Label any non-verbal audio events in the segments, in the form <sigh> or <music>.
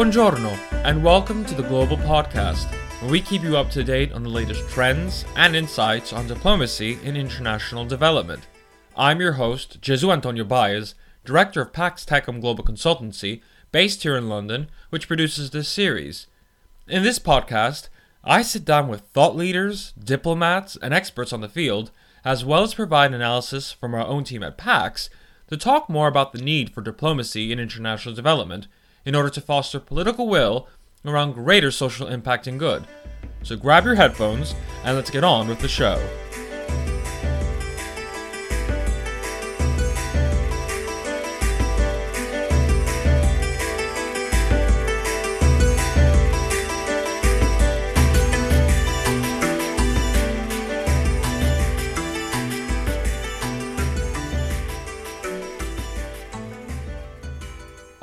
Buongiorno, and welcome to the Global Podcast, where we keep you up to date on the latest trends and insights on diplomacy in international development. I'm your host, Jesu Antonio Baez, director of Pax Tecum Global Consultancy, based here in London, which produces this series. In this podcast, I sit down with thought leaders, diplomats, and experts on the field, as well as provide analysis from our own team at PAX to talk more about the need for diplomacy in international development in order to foster political will around greater social impact and good. So grab your headphones and let's get on with the show.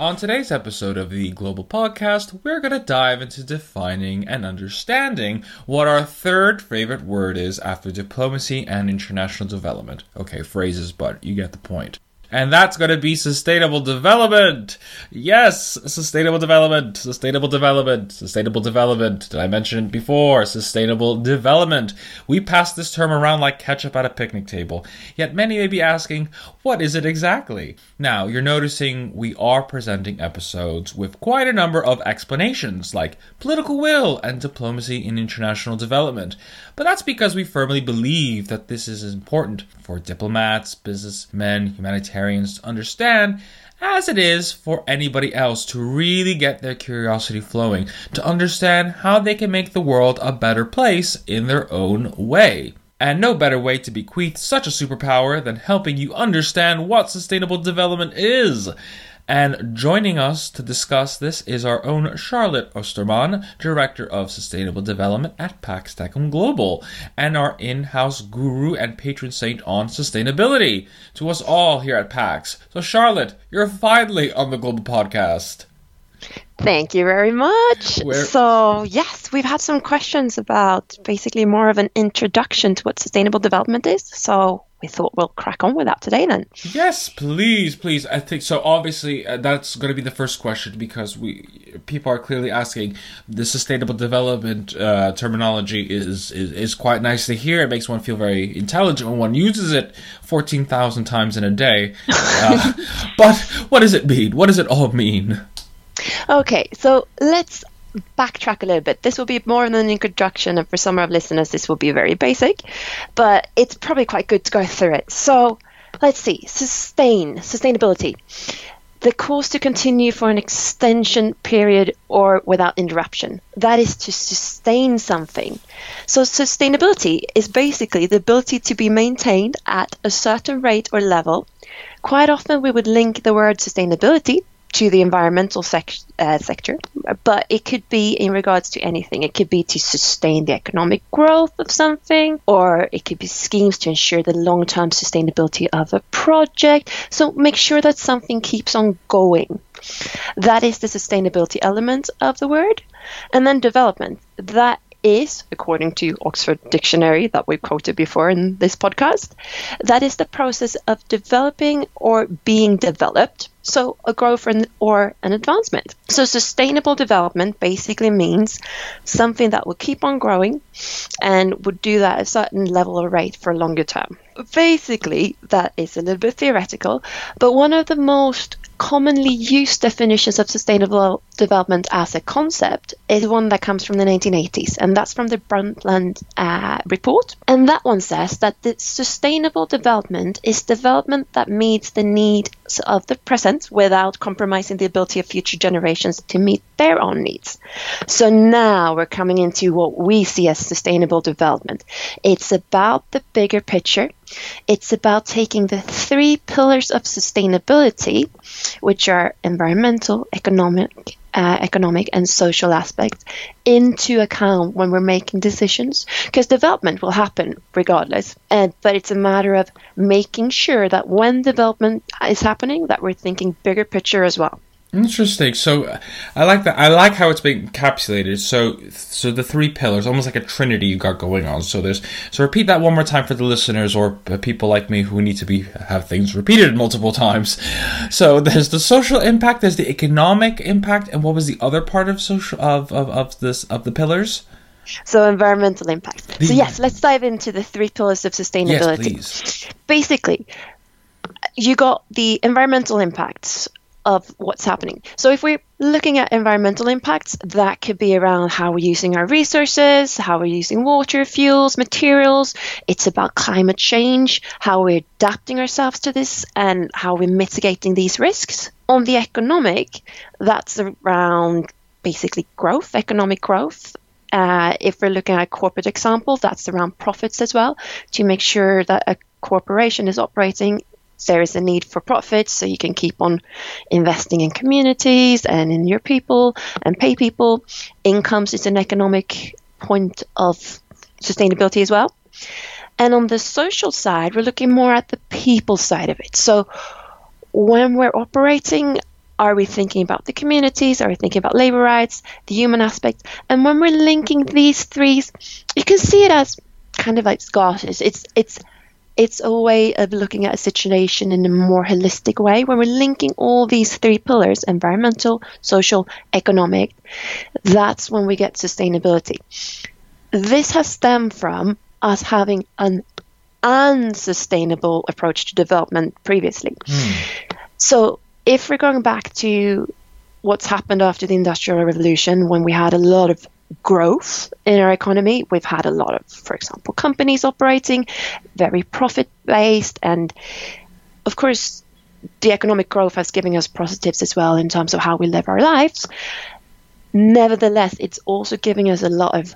On today's episode of the Global Podcast, we're going to dive into defining and understanding what our third favorite word is after diplomacy and international development. Okay, phrases, but you get the point. And that's going to be sustainable development. Yes, sustainable development, sustainable development, sustainable development. Did I mention it before? Sustainable development. We pass this term around like ketchup at a picnic table. Yet many may be asking, what is it exactly? Now, you're noticing we are presenting episodes with quite a number of explanations, like political will and diplomacy in international development. But that's because we firmly believe that this is important for diplomats, businessmen, humanitarians to understand as it is for anybody else to really get their curiosity flowing, to understand how they can make the world a better place in their own way. And no better way to bequeath such a superpower than helping you understand what sustainable development is. And joining us to discuss this is our own Charlotte Osterman, Director of Sustainable Development at Pax Tecum Global, and our in house guru and patron saint on sustainability to us all here at Pax. So, Charlotte, you're finally on the Global Podcast. Thank you very much. Where... So, yes, we've had some questions about basically more of an introduction to what sustainable development is. So, we thought we'll crack on with that today then. Yes, please, please. I think so. Obviously, uh, that's going to be the first question because we people are clearly asking. The sustainable development uh, terminology is, is is quite nice to hear. It makes one feel very intelligent when one uses it fourteen thousand times in a day. <laughs> Uh, but what does it mean? What does it all mean? Okay, so let's backtrack a little bit. This will be more of an introduction, and for some of our listeners, this will be very basic, but it's probably quite good to go through it. So let's see sustain, sustainability. The course to continue for an extension period or without interruption. That is to sustain something. So, sustainability is basically the ability to be maintained at a certain rate or level. Quite often, we would link the word sustainability to the environmental sec- uh, sector, but it could be in regards to anything. It could be to sustain the economic growth of something, or it could be schemes to ensure the long term sustainability of a project. So make sure that something keeps on going. That is the sustainability element of the word. And then development. That is, according to Oxford Dictionary that we've quoted before in this podcast, that is the process of developing or being developed so a growth or an advancement. So sustainable development basically means something that will keep on growing and would do that at a certain level or rate for a longer term. Basically, that is a little bit theoretical, but one of the most commonly used definitions of sustainable development as a concept is one that comes from the 1980s, and that's from the Brundtland uh, report. And that one says that the sustainable development is development that meets the needs of the present without compromising the ability of future generations to meet their own needs. So now we're coming into what we see as sustainable development. It's about the bigger picture. It's about taking the three pillars of sustainability, which are environmental, economic, uh, economic and social aspects into account when we're making decisions because development will happen regardless. Uh, but it's a matter of making sure that when development is happening that we're thinking bigger picture as well Interesting. So I like that. I like how it's being encapsulated. So, so the three pillars, almost like a trinity you got going on. So there's. So repeat that one more time for the listeners or people like me who need to be have things repeated multiple times. So there's the social impact. There's the economic impact, and what was the other part of social of of, of this of the pillars? So environmental impact. So yes, let's dive into the three pillars of sustainability. Yes, please. Basically, you got the environmental impacts of what's happening. So if we're looking at environmental impacts, that could be around how we're using our resources, how we're using water, fuels, materials. It's about climate change, how we're adapting ourselves to this, and how we're mitigating these risks. On the economic, that's around basically growth, economic growth. Uh, if we're looking at a corporate example, that's around profits as well, to make sure that a corporation is operating there is a need for profits, so you can keep on investing in communities and in your people and pay people. Incomes is an economic point of sustainability as well. And on the social side, we're looking more at the people side of it. So when we're operating, are we thinking about the communities? Are we thinking about labor rights, the human aspect? And when we're linking these three, you can see it as kind of like Scottish. It's it's it's a way of looking at a situation in a more holistic way when we're linking all these three pillars environmental, social, economic. That's when we get sustainability. This has stemmed from us having an unsustainable approach to development previously. Mm. So, if we're going back to what's happened after the Industrial Revolution, when we had a lot of growth in our economy. We've had a lot of, for example, companies operating very profit based, and of course, the economic growth has given us positives as well in terms of how we live our lives. Nevertheless, it's also giving us a lot of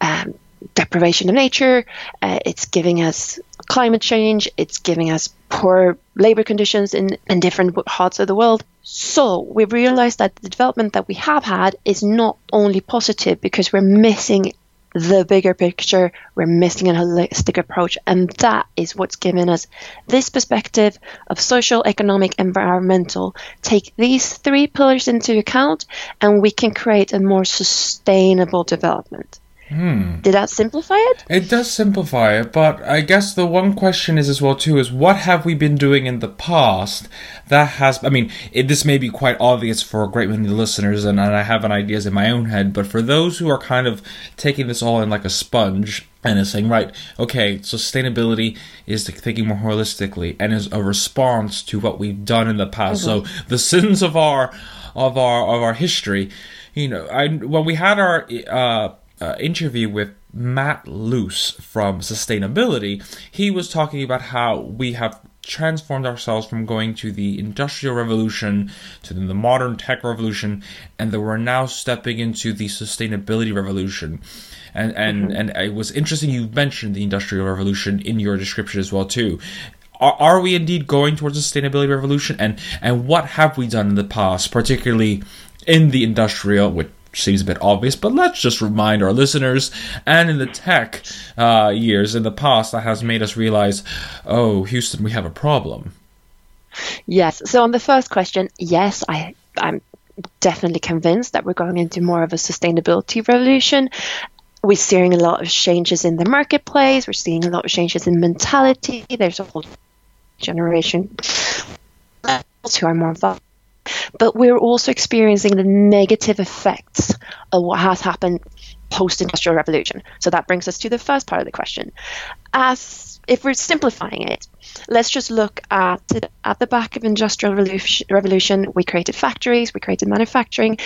um, deprivation of nature. Uh, it's giving us climate change. It's giving us poor labor conditions in, in different parts of the world. So we realized that the development that we have had is not only positive because we're missing the bigger picture, we're missing a holistic approach, and that is what's given us this perspective of social, economic, environmental. Take these three pillars into account, and we can create a more sustainable development. Hmm. Did that simplify it? It does simplify it, but I guess the one question is as well too is what have we been doing in the past that has? I mean, it, this may be quite obvious for a great many listeners, and, and I have an ideas in my own head, but for those who are kind of taking this all in like a sponge and is saying, right, okay, sustainability is thinking more holistically and is a response to what we've done in the past. Mm-hmm. So the sins of our of our of our history, you know, I when we had our uh, uh, interview with Matt Luce from Sustainability, he was talking about how we have transformed ourselves from going to the industrial revolution to the modern tech revolution and that we're now stepping into the sustainability revolution. And and mm-hmm. and it was interesting you mentioned the industrial revolution in your description as well too. Are, are we indeed going towards a sustainability revolution? And and what have we done in the past particularly in the industrial with seems a bit obvious, but let's just remind our listeners and in the tech uh, years in the past that has made us realize, oh, Houston, we have a problem. Yes. So on the first question, yes, I I'm definitely convinced that we're going into more of a sustainability revolution. We're seeing a lot of changes in the marketplace. We're seeing a lot of changes in mentality. There's a whole generation who are more involved but we're also experiencing the negative effects of what has happened post industrial revolution. So that brings us to the first part of the question. As if we're simplifying it, let's just look at at the back of industrial revolution. We created factories, we created manufacturing.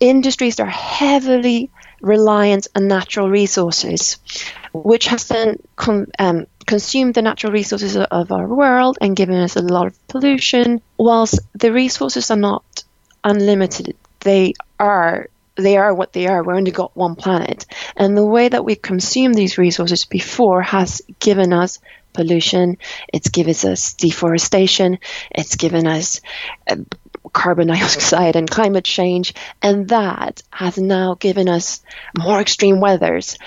Industries that are heavily reliant on natural resources, which has then com- um, consumed the natural resources of our world and given us a lot of pollution. Whilst the resources are not unlimited, they are they are what they are. We've only got one planet, and the way that we've consumed these resources before has given us pollution. It's given us deforestation. It's given us uh, carbon <laughs> dioxide and climate change, and that has now given us more extreme weathers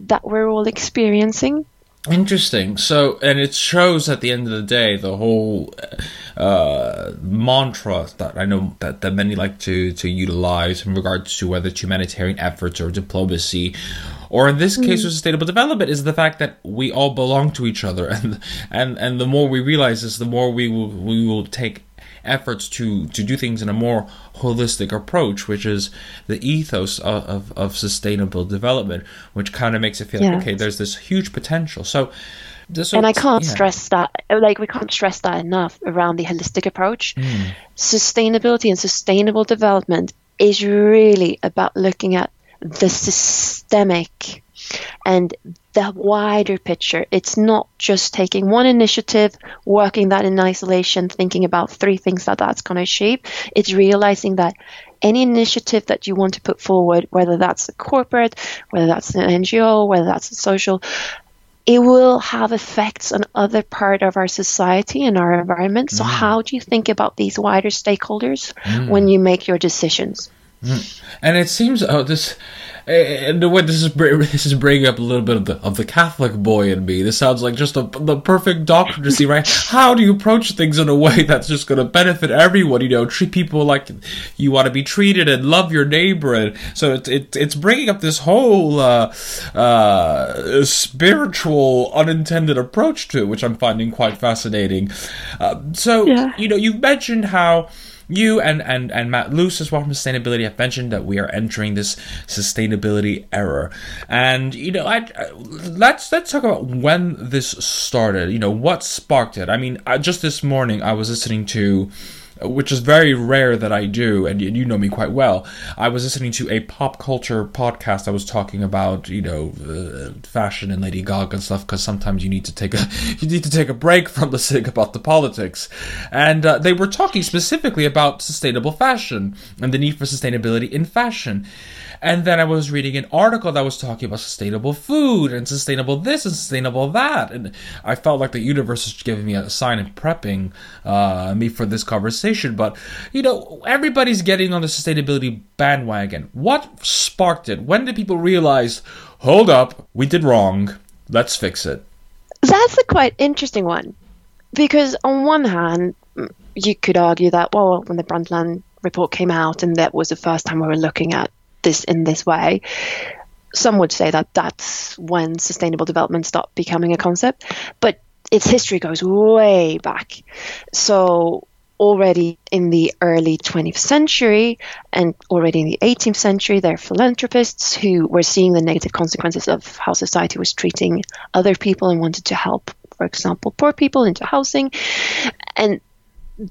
that we're all experiencing. Interesting. So, and it shows at the end of the day the whole uh, mantra that I know that, that many like to, to utilize in regards to whether it's humanitarian efforts or diplomacy or in this case mm. sustainable development is the fact that we all belong to each other <laughs> and and and the more we realize this the more we will we will take efforts to to do things in a more holistic approach which is the ethos of, of, of sustainable development which kind of makes it feel yes. like okay there's this huge potential so so, and I can't yeah. stress that, like, we can't stress that enough around the holistic approach. Mm. Sustainability and sustainable development is really about looking at the systemic and the wider picture. It's not just taking one initiative, working that in isolation, thinking about three things that that's going to achieve. It's realizing that any initiative that you want to put forward, whether that's a corporate, whether that's an NGO, whether that's a social, it will have effects on other part of our society and our environment. So, mm. how do you think about these wider stakeholders mm. when you make your decisions? Mm. And it seems oh this and the way this is <laughs> this is bringing up a little bit of the of the Catholic boy in me. This sounds like just a, the perfect doctor to see right. <laughs> How do you approach things in a way that's just going to benefit everyone? You know, treat people like you want to be treated and love your neighbor. And so it, it it's bringing up this whole uh, uh, spiritual unintended approach to it, which I'm finding quite fascinating. Uh, so yeah. you know, you've mentioned how you and, and, and Matt Luce as well from Sustainability have mentioned that we are entering this sustainability era. And, you know, I, I, let's, let's talk about when this started. You know, what sparked it? I mean, I, just this morning I was listening to which is very rare that I do, and you know me quite well. I was listening to a pop culture podcast. I was talking about you know uh, fashion and Lady Gaga and stuff because sometimes you need to take a <laughs> you need to take a break from the listening about the politics, and uh, they were talking specifically about sustainable fashion and the need for sustainability in fashion. And then I was reading an article that was talking about sustainable food and sustainable this and sustainable that. And I felt like the universe was giving me a sign and prepping uh, me for this conversation. But, you know, everybody's getting on the sustainability bandwagon. What sparked it? When did people realize, hold up, we did wrong, let's fix it? That's a quite interesting one. Because on one hand, you could argue that, well, when the Brundtland report came out and that was the first time we were looking at this in this way, some would say that that's when sustainable development stopped becoming a concept, but its history goes way back. So already in the early 20th century and already in the 18th century, there are philanthropists who were seeing the negative consequences of how society was treating other people and wanted to help, for example, poor people into housing. And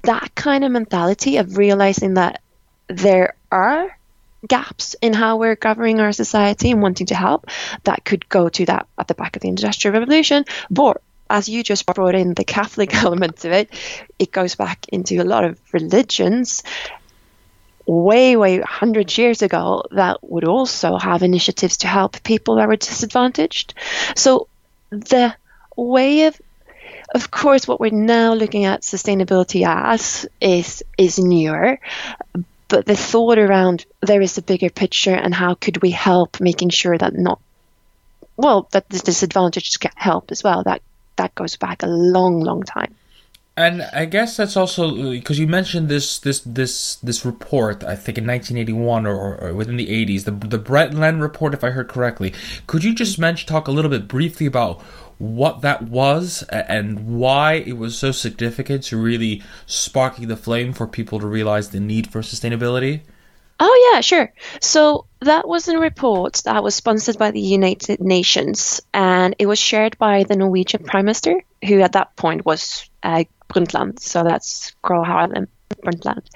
that kind of mentality of realizing that there are gaps in how we're governing our society and wanting to help that could go to that at the back of the industrial revolution. But as you just brought in the catholic <laughs> element to it it goes back into a lot of religions way way 100 years ago that would also have initiatives to help people that were disadvantaged. So the way of of course what we're now looking at sustainability as is is newer but the thought around there is a bigger picture and how could we help making sure that not well that the disadvantaged get help as well that that goes back a long long time and I guess that's also because you mentioned this this this this report. I think in 1981 or, or within the 80s, the the Brundtland report, if I heard correctly. Could you just mention talk a little bit briefly about what that was and why it was so significant to really sparking the flame for people to realize the need for sustainability? Oh, yeah, sure. So that was a report that was sponsored by the United Nations and it was shared by the Norwegian Prime Minister, who at that point was uh, Brundtland. So that's Gro Harlem Brundtland.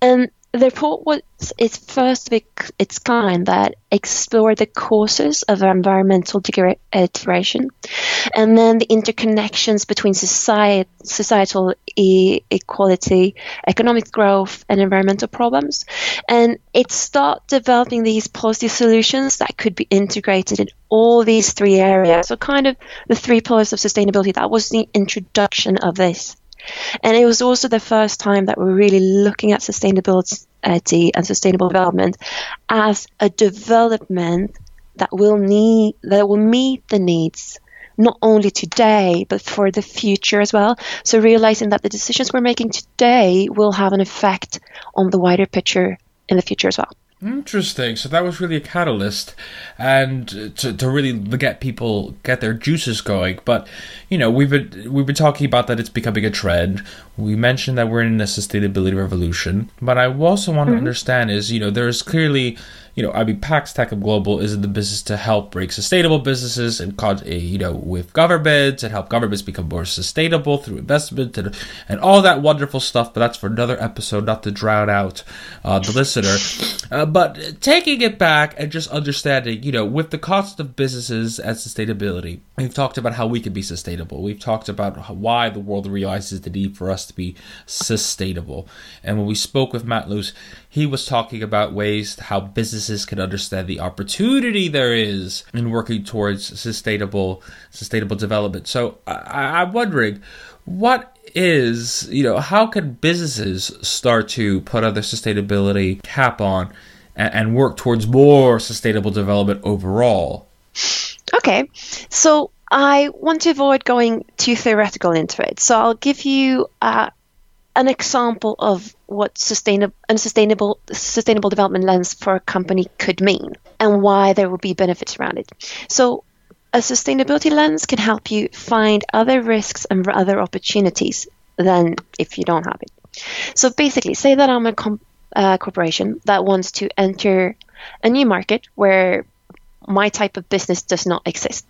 And the report was its first of its kind that explored the causes of environmental degradation uh, and then the interconnections between society, societal e- equality, economic growth, and environmental problems. And it started developing these policy solutions that could be integrated in all these three areas. So, kind of the three pillars of sustainability. That was the introduction of this. And it was also the first time that we're really looking at sustainability uh, and sustainable development as a development that will need that will meet the needs not only today, but for the future as well. So realizing that the decisions we're making today will have an effect on the wider picture in the future as well. Interesting. So that was really a catalyst, and to, to really get people get their juices going. But you know, we've been we've been talking about that it's becoming a trend. We mentioned that we're in a sustainability revolution, but I also want mm-hmm. to understand is you know there's clearly you know, I mean, Pax Tech Global is in the business to help break sustainable businesses and, eh, you know, with governments and help governments become more sustainable through investment and, and all that wonderful stuff. But that's for another episode, not to drown out uh, the listener. Uh, but taking it back and just understanding, you know, with the cost of businesses and sustainability, we've talked about how we can be sustainable. We've talked about why the world realizes the need for us to be sustainable. And when we spoke with Matt Luce, he was talking about ways how businesses can understand the opportunity there is in working towards sustainable sustainable development. So I, I'm wondering what is you know how can businesses start to put other sustainability cap on and, and work towards more sustainable development overall? Okay, so I want to avoid going too theoretical into it. So I'll give you uh, an example of what sustainable and sustainable development lens for a company could mean and why there would be benefits around it. So a sustainability lens can help you find other risks and other opportunities than if you don't have it. So basically, say that I'm a uh, corporation that wants to enter a new market where my type of business does not exist.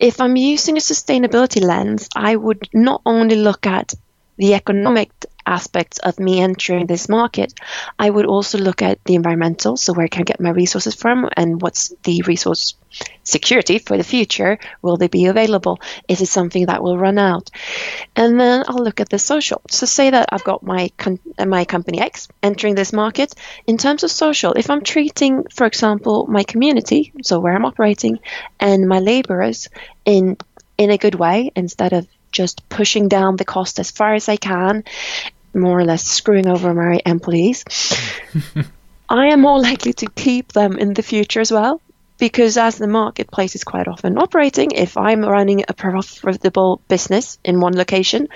If I'm using a sustainability lens, I would not only look at the economic aspects of me entering this market, I would also look at the environmental. So, where can I get my resources from, and what's the resource security for the future? Will they be available? Is it something that will run out? And then I'll look at the social. So, say that I've got my my company X entering this market. In terms of social, if I'm treating, for example, my community, so where I'm operating, and my laborers in in a good way instead of just pushing down the cost as far as I can, more or less screwing over my employees, <laughs> I am more likely to keep them in the future as well. Because as the marketplace is quite often operating, if I'm running a profitable business in one location,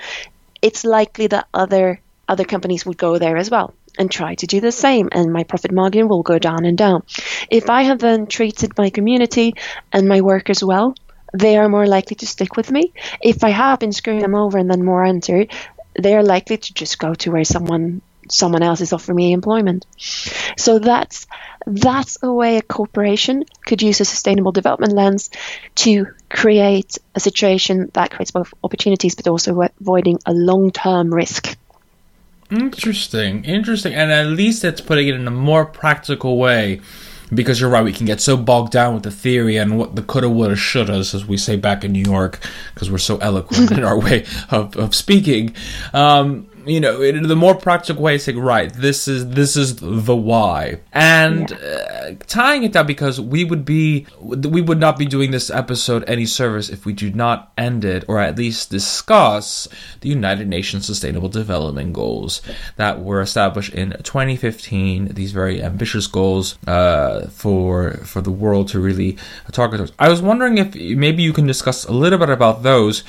it's likely that other other companies would go there as well and try to do the same, and my profit margin will go down and down. If I have then treated my community and my workers well, they are more likely to stick with me. If I have been screwing them over and then more entered, they're likely to just go to where someone someone else is offering me employment. So that's that's a way a corporation could use a sustainable development lens to create a situation that creates both opportunities but also avoiding a long-term risk. Interesting, interesting, and at least it's putting it in a more practical way because you're right, we can get so bogged down with the theory and what the coulda, woulda, shouldas, as we say back in New York, because we're so eloquent <laughs> in our way of, of speaking. Um, you know, in the more practical way, saying, right, this is this is the why, and yeah. uh, tying it down because we would be we would not be doing this episode any service if we do not end it or at least discuss the United Nations Sustainable Development Goals that were established in 2015. These very ambitious goals uh, for for the world to really target those. I was wondering if maybe you can discuss a little bit about those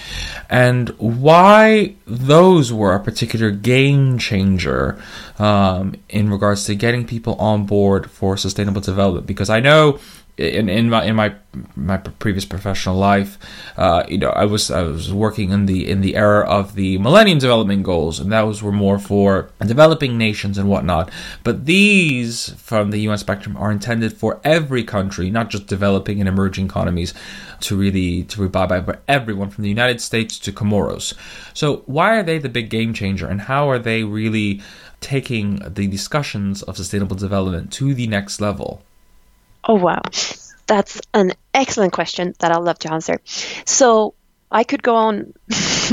and why those were a particular game changer um, in regards to getting people on board for sustainable development. Because I know in, in my in my my previous professional life, uh, you know, I was I was working in the in the era of the Millennium Development Goals, and those were more for developing nations and whatnot. But these from the UN spectrum are intended for every country, not just developing and emerging economies, to really to abide by, everyone from the United States to Comoros. So why are they the big game changer, and how are they really taking the discussions of sustainable development to the next level? Oh, wow. That's an excellent question that I'd love to answer. So I could go on <laughs>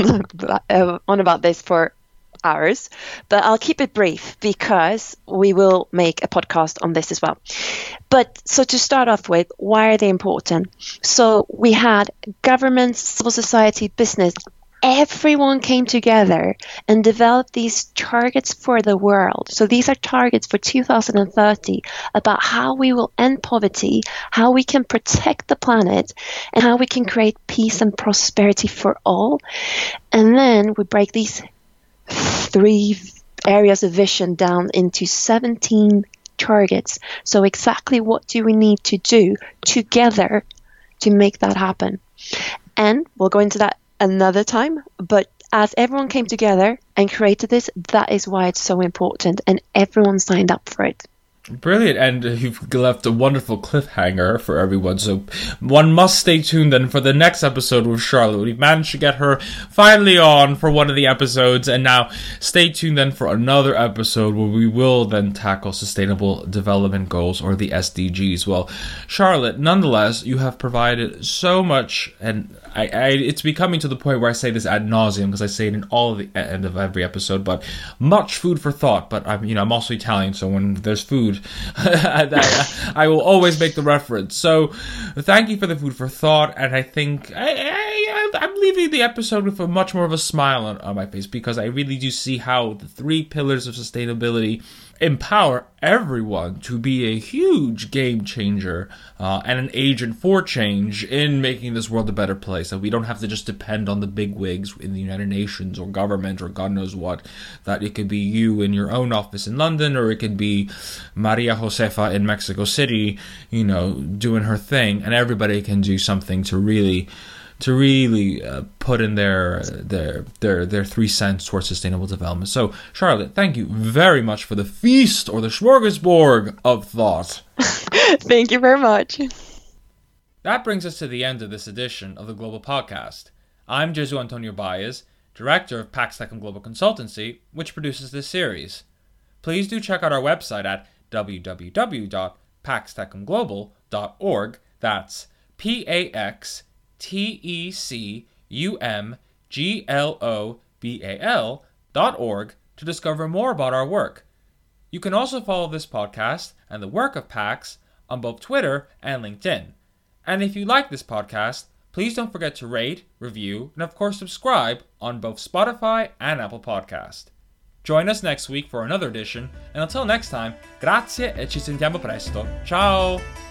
uh, on about this for hours, but I'll keep it brief because we will make a podcast on this as well. But so to start off with, why are they important? So we had governments, civil society, business everyone came together and developed these targets for the world. So these are targets for 2030 about how we will end poverty, how we can protect the planet, and how we can create peace and prosperity for all. And then we break these three areas of vision down into 17 targets. So exactly what do we need to do together to make that happen? And we'll go into that another time, but as everyone came together and created this, that is why it's so important, and everyone signed up for it. Brilliant, and you've left a wonderful cliffhanger for everyone. So one must stay tuned then for the next episode with Charlotte. We've managed to get her finally on for one of the episodes, and now stay tuned then for another episode where we will then tackle Sustainable Development Goals or the SDGs. Well, Charlotte, nonetheless, you have provided so much, and I, I, it's becoming to the point where I say this ad nauseum because I say it in all of the end of every episode. But much food for thought. But I'm, you know, I'm also Italian, so when there's food, <laughs> I, I, will always make the reference. So thank you for the food for thought, and I think I, I'm leaving the episode with a much more of a smile on, on my face because I really do see how the three pillars of sustainability empower everyone to be a huge game changer uh, and an agent for change in making this world a better place. That we don't have to just depend on the big wigs in the United Nations or government or God knows what. That it could be you in your own office in London or it could be Maria Josefa in Mexico City, you know, doing her thing, and everybody can do something to really to really uh, put in their their their their three cents towards sustainable development. So, Charlotte, thank you very much for the feast or the smorgasbord of thought. <laughs> thank you very much. That brings us to the end of this edition of the Global Podcast. I'm Jesu Antonio Baez, director of Pax Tecum Global Consultancy, which produces this series. Please do check out our website at www.paxtecumglobal.org. That's P A X T E C U M G L O B A L dot org to discover more about our work. You can also follow this podcast and the work of PAX on both Twitter and LinkedIn. And if you like this podcast, please don't forget to rate, review, and of course subscribe on both Spotify and Apple Podcast. Join us next week for another edition, and until next time, grazie e ci sentiamo presto. Ciao!